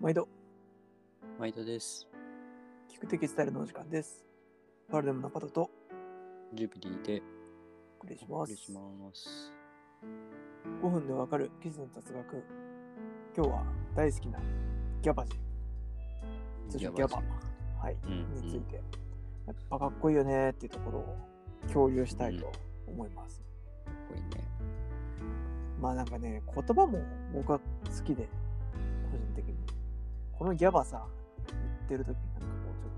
毎度、毎度です。聞く的スタイルのお時間です。パルデムのパトとジュビリーでお送りします。します。5分でわかる記事の雑学。今日は大好きなギャバジン、通称ギャバはい、うんについて、やっぱかっこいいよねっていうところを共有したいと思います。かっこいいね。まあなんかね、言葉も僕は好きで。このギャバさ、言ってる時になんかこうちょっ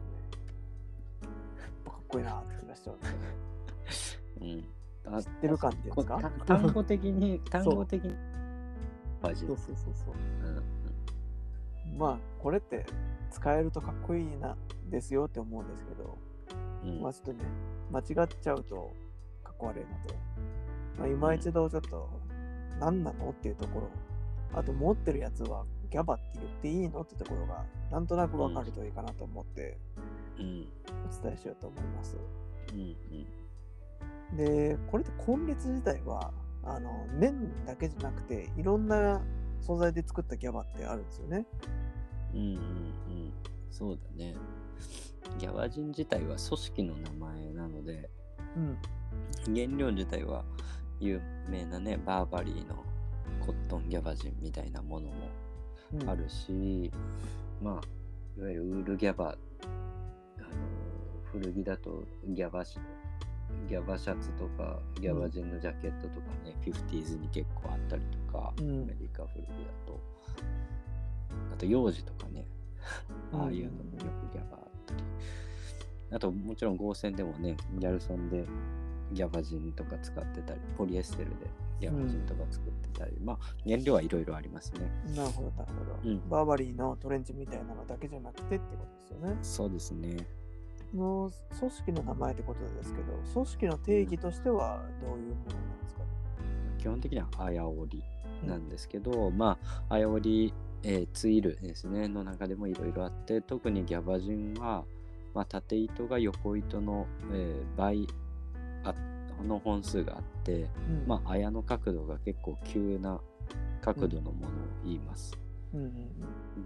とね、やっぱかっこいいなって気がしちゃうね。うん。あ知ってる感っていうんですか？単語的に、単語的に。マジそうそうそうそう。うんまあこれって使えるとかっこいいなですよって思うんですけど、うんまあちょっとね間違っちゃうとかっこ悪いので、まあ、今一度ちょっと何なのっていうところあと持ってるやつはギャバって言っていいの？ってところがなんとなく分かるといいかなと思ってうんお伝えしようと思います。うんうんでこれって根列自体はあの綿だけじゃなくていろんな素材で作ったギャバってあるんですよね。うんうんうんそうだね。ギャバジン自体は組織の名前なので、うん。原料自体は有名なね、バーバリーのコットンギャバジンみたいなものもうんあるし、まあいわゆるウールギャバあの古着だとギャバシギャバシャツとかギャバジンのジャケットとかね、フィフティーズに結構あったりとか、うん。アメリカ古着だと。あと幼児とかね。ああいうのもよくギャバあったり、あともちろん合成でもねギャルソンでギャバジンとか使ってたりポリエステルでギャバジンとか作ってたり、まあ原料はいろいろありますね。なるほど、なるほど、うん。バーバリーのトレンチみたいなのだけじゃなくてってことですよね。そうですね。の組織の名前ってことですけど、組織の定義としてはどういうものなんですかね？基本的にはあやおりなんですけど、まああやおり、えーツイルですねの中でもいろいろあって特にギャバジンは、まあ、縦糸が横糸の、えー倍あの本数があって、うん。まああやの角度が結構急な角度のものを言います。うん。うん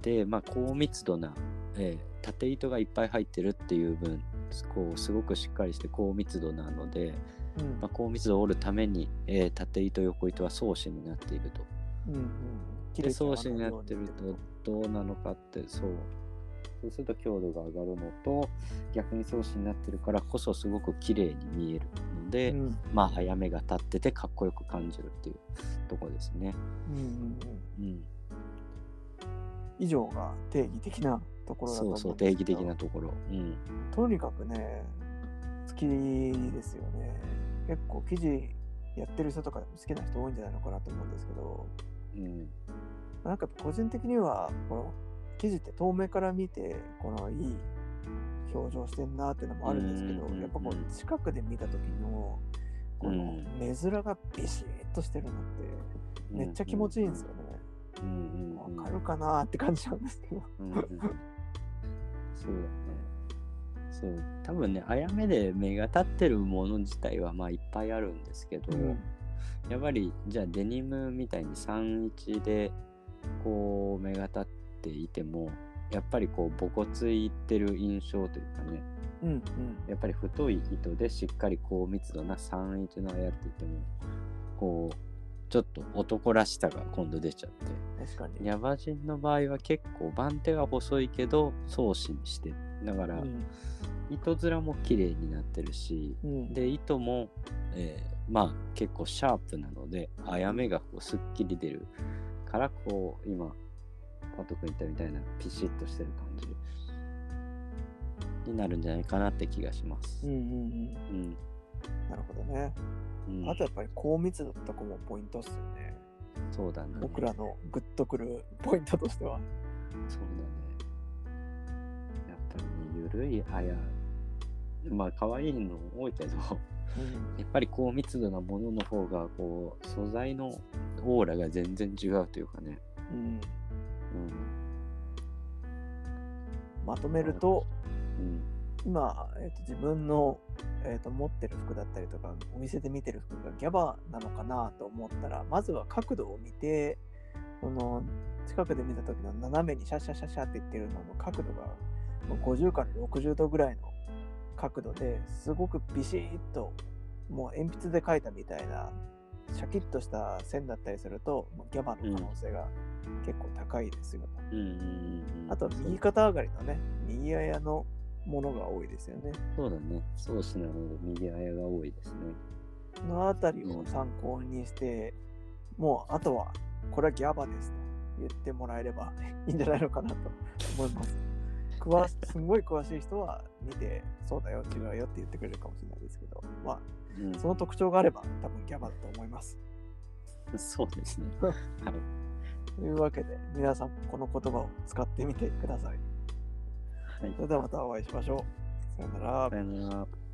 で、まあ、高密度な、えー縦糸がいっぱい入ってるっていう分こうすごくしっかりして高密度なので、うん。うんまあ、高密度を折るために、えー縦糸横糸は相子になっていると。うんうん。で相子になってると。どうなのかってそうそうすると強度が上がるのと逆に相子になってるからこそすごく綺麗に見えるので、うん。まあ早めが立っててかっこよく感じるっていうとこですね。うんうんうん。うん、以上が定義的なところだと思そううんそう定義的なところ。うん。とにかくね、好きですよね。結構記事やってる人とか好きな人多いんじゃないのかなと思うんですけど、うん。なんか個人的には、この記事って遠目から見て、このいい表情してんなっていうのもあるんですけど、うんうんうんやっぱこう近くで見た時の、このうん。目面がビシッとしてるのって、めっちゃ気持ちいいんですよね。うんうんうんわかるかなって感じなんですけど。うんうんそうだね。そう。多分ねあやめで目が立ってるもの自体はまあいっぱいあるんですけど、うん。やっぱりじゃあデニムみたいに31でこう目が立っていてもやっぱりこうボコついてる印象というかね。うんうん。やっぱり太い糸でしっかり高密度な31のあやっていてもこうちょっと男らしさが今度出ちゃって。確かに。ニャバジンの場合は結構番手が細いけど送信して。だからうん。糸面も綺麗になってるしうん。で糸も、えーまあ結構シャープなのであやめがこうすっきり出るからこう今パト君言ったみたいなピシッとしてる感じになるんじゃないかなって気がします。うん。うんうん。うん。なるほどね。うん。あとやっぱり高密度とこもポイントっすよね。そうだね。僕らのグッとくるポイントとしては。そうだね。やっぱりねゆるいあやまあ可愛いの多いけどやっぱり高密度なものの方がこう素材のオーラが全然違うというかね、うんうんまとめると、うん。今、えー、と自分の、えー、と持ってる服だったりとか、お店で見てる服がギャバなのかなと思ったら、まずは角度を見て、この近くで見た時の斜めにシャシャシャシャっていってるのの角度がもう50から60度ぐらいの角度ですごくビシッともう鉛筆で描いたみたいなシャキッとした線だったりするとギャバの可能性が結構高いですよと、うんうんうんうん。あと右肩上がりのね右あのものが多いですよねそうだね。そうしなので右あやが多いですね。この辺りを参考にして、もうあとはこれはギャバですと言ってもらえればいいんじゃないのかなと思います。詳しすんごい詳しい人は見て、そうだよ、違うよって言ってくれるかもしれないですけど、まうんあ、その特徴があれば多分ギャバだと思います。そうですね。はい。というわけで、皆さんこの言葉を使ってみてください。はいそ。れではまたお会いしましょう。さよならさ。よなら。